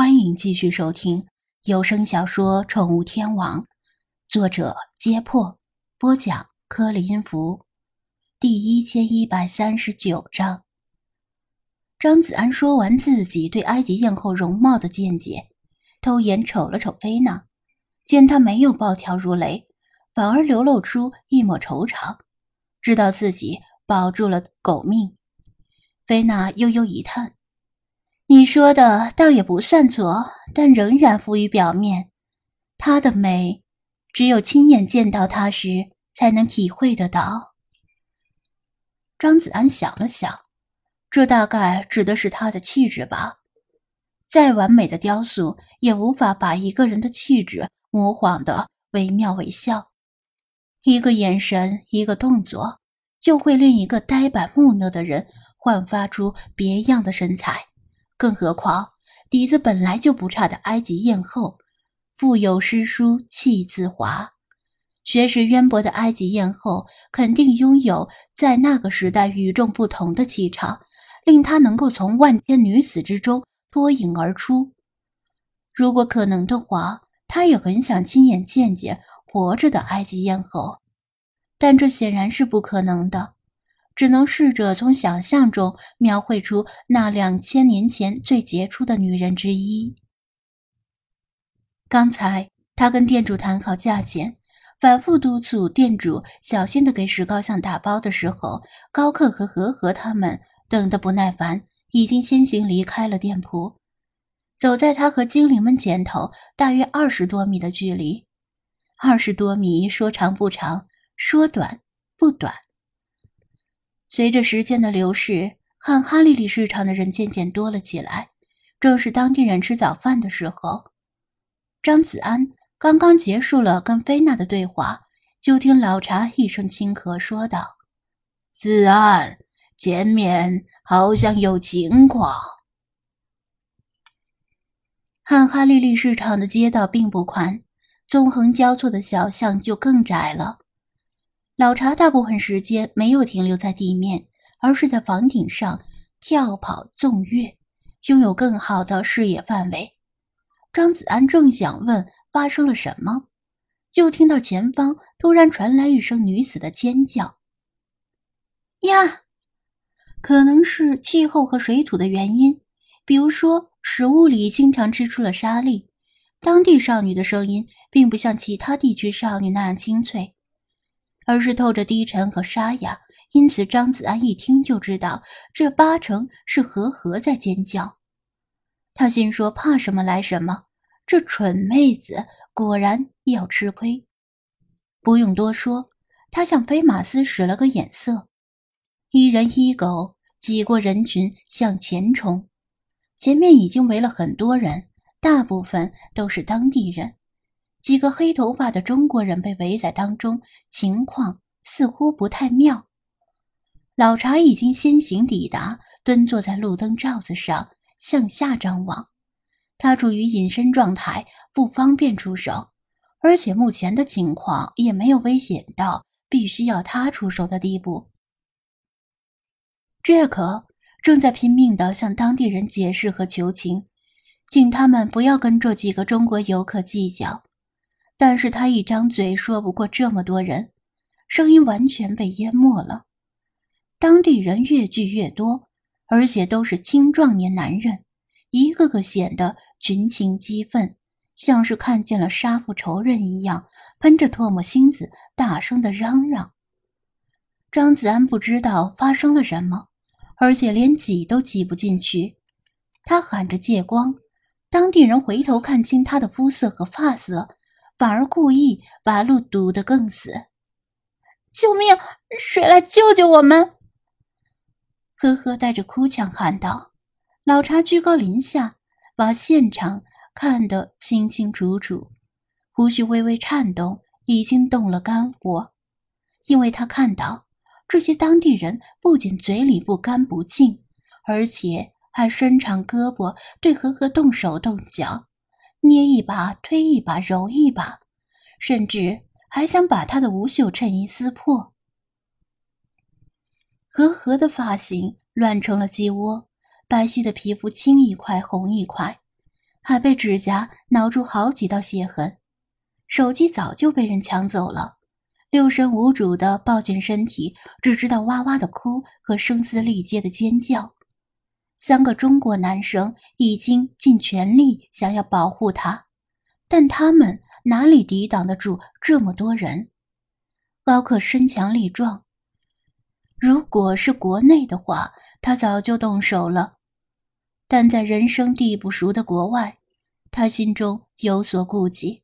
欢迎继续收听有声小说《宠物天王》，作者：揭破，播讲：柯林福，第一千一百三十九章。张子安说完自己对埃及艳后容貌的见解，偷眼瞅了瞅菲娜，见她没有暴跳如雷，反而流露出一抹惆怅，知道自己保住了狗命。菲娜悠悠一叹。你说的倒也不算错，但仍然浮于表面。她的美，只有亲眼见到她时才能体会得到。张子安想了想，这大概指的是她的气质吧。再完美的雕塑，也无法把一个人的气质模仿的惟妙惟肖。一个眼神，一个动作，就会令一个呆板木讷的人焕发出别样的神采。更何况，底子本来就不差的埃及艳后，腹有诗书气自华，学识渊博的埃及艳后肯定拥有在那个时代与众不同的气场，令她能够从万千女子之中脱颖而出。如果可能的话，他也很想亲眼见见活着的埃及艳后，但这显然是不可能的。只能试着从想象中描绘出那两千年前最杰出的女人之一。刚才他跟店主谈好价钱，反复督促店主小心的给石膏像打包的时候，高克和和和他们等得不耐烦，已经先行离开了店铺，走在他和精灵们前头大约二十多米的距离。二十多米说长不长，说短不短。随着时间的流逝，汉哈利利市场的人渐渐多了起来。正是当地人吃早饭的时候，张子安刚刚结束了跟菲娜的对话，就听老查一声轻咳说道：“子安，前面好像有情况。”汉哈利利市场的街道并不宽，纵横交错的小巷就更窄了。老茶大部分时间没有停留在地面，而是在房顶上跳跑纵跃，拥有更好的视野范围。张子安正想问发生了什么，就听到前方突然传来一声女子的尖叫：“呀！”可能是气候和水土的原因，比如说食物里经常吃出了沙粒，当地少女的声音并不像其他地区少女那样清脆。而是透着低沉和沙哑，因此张子安一听就知道，这八成是和和在尖叫。他心说：怕什么来什么，这蠢妹子果然要吃亏。不用多说，他向飞马斯使了个眼色，一人一狗挤过人群向前冲。前面已经围了很多人，大部分都是当地人。几个黑头发的中国人被围在当中，情况似乎不太妙。老查已经先行抵达，蹲坐在路灯罩子上，向下张望。他处于隐身状态，不方便出手，而且目前的情况也没有危险到必须要他出手的地步。杰克正在拼命地向当地人解释和求情，请他们不要跟这几个中国游客计较。但是他一张嘴说不过这么多人，声音完全被淹没了。当地人越聚越多，而且都是青壮年男人，一个个显得群情激愤，像是看见了杀父仇人一样，喷着唾沫星子，大声的嚷嚷。张子安不知道发生了什么，而且连挤都挤不进去。他喊着借光，当地人回头看清他的肤色和发色。反而故意把路堵得更死！救命！谁来救救我们？呵呵，带着哭腔喊道。老查居高临下，把现场看得清清楚楚，胡须微微颤动，已经动了肝火，因为他看到这些当地人不仅嘴里不干不净，而且还伸长胳膊对呵呵动手动脚。捏一把，推一把，揉一把，甚至还想把他的无袖衬衣撕破。和和的发型乱成了鸡窝，白皙的皮肤青一块红一块，还被指甲挠出好几道血痕。手机早就被人抢走了，六神无主的抱紧身体，只知道哇哇的哭和声嘶力竭的尖叫。三个中国男生已经尽全力想要保护他，但他们哪里抵挡得住这么多人？高克身强力壮，如果是国内的话，他早就动手了。但在人生地不熟的国外，他心中有所顾忌，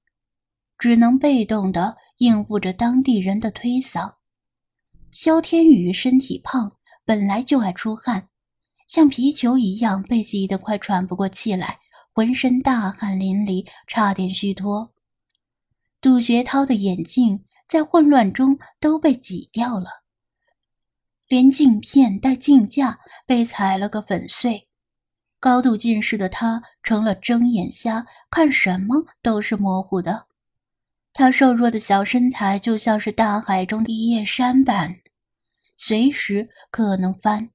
只能被动的应付着当地人的推搡。萧天宇身体胖，本来就爱出汗，像皮球一样被挤得快喘不过气来，浑身大汗淋漓，差点虚脱。杜学涛的眼镜。在混乱中都被挤掉了，连镜片带镜架被踩了个粉碎。高度近视的他成了睁眼瞎，看什么都是模糊的。他瘦弱的小身材就像是大海中的一叶山般，随时可能翻。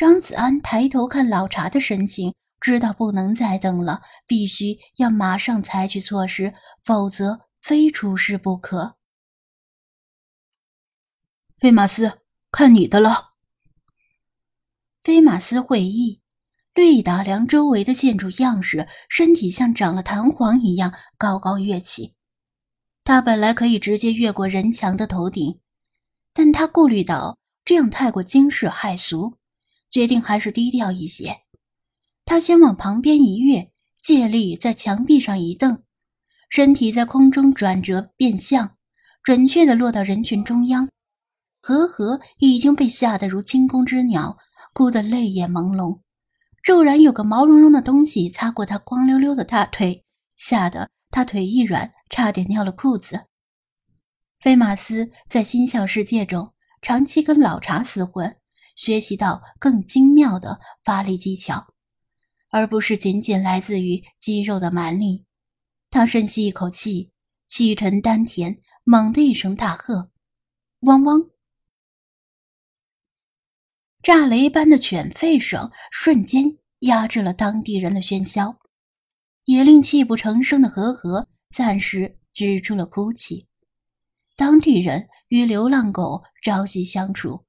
张子安抬头看老茶的神情，知道不能再等了，必须要马上采取措施，否则。非出事不可。菲马斯，看你的了。菲马斯会意，略一打量周围的建筑样式，身体像长了弹簧一样高高跃起。他本来可以直接越过人墙的头顶，但他顾虑到这样太过惊世骇俗，决定还是低调一些。他先往旁边一跃，借力在墙壁上一蹬。身体在空中转折变向，准确的落到人群中央。和和已经被吓得如惊弓之鸟，哭得泪眼朦胧。骤然有个毛茸茸的东西擦过他光溜溜的大腿，吓得他腿一软，差点尿了裤子。菲马斯在心笑世界中长期跟老茶厮混，学习到更精妙的发力技巧，而不是仅仅来自于肌肉的蛮力。他深吸一口气，气沉丹田，猛地一声大喝：“汪汪！”炸雷般的犬吠声瞬间压制了当地人的喧嚣，也令泣不成声的和和暂时止住了哭泣。当地人与流浪狗朝夕相处，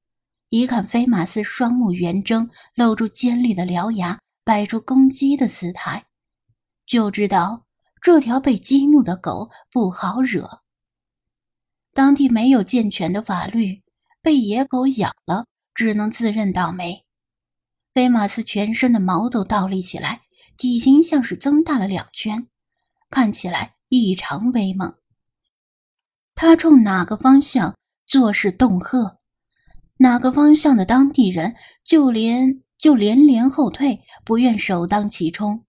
一看菲马斯双目圆睁，露出尖利的獠牙，摆出攻击的姿态，就知道。这条被激怒的狗不好惹。当地没有健全的法律，被野狗咬了，只能自认倒霉。飞马斯全身的毛都倒立起来，体型像是增大了两圈，看起来异常威猛。他冲哪个方向作势恫吓，哪个方向的当地人就连就连连后退，不愿首当其冲。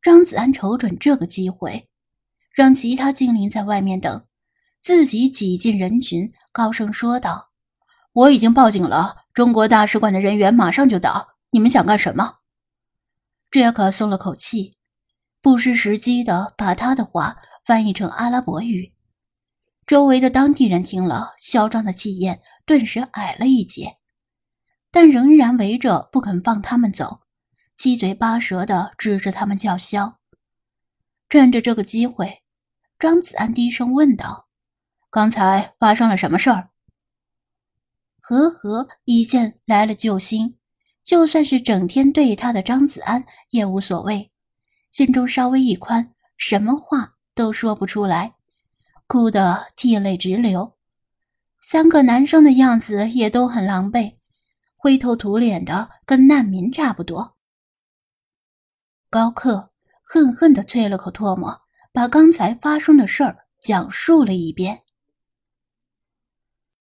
张子安瞅准这个机会，让其他精灵在外面等，自己挤进人群，高声说道：“我已经报警了，中国大使馆的人员马上就到。你们想干什么？”杰克松了口气，不失时机的把他的话翻译成阿拉伯语。周围的当地人听了，嚣张的气焰顿时矮了一截，但仍然围着不肯放他们走。七嘴八舌的指着他们叫嚣。趁着这个机会，张子安低声问道：“刚才发生了什么事儿？”和和一见来了救星，就算是整天对他的张子安也无所谓，心中稍微一宽，什么话都说不出来，哭得涕泪直流。三个男生的样子也都很狼狈，灰头土脸的，跟难民差不多。高克恨恨地啐了口唾沫，把刚才发生的事儿讲述了一遍。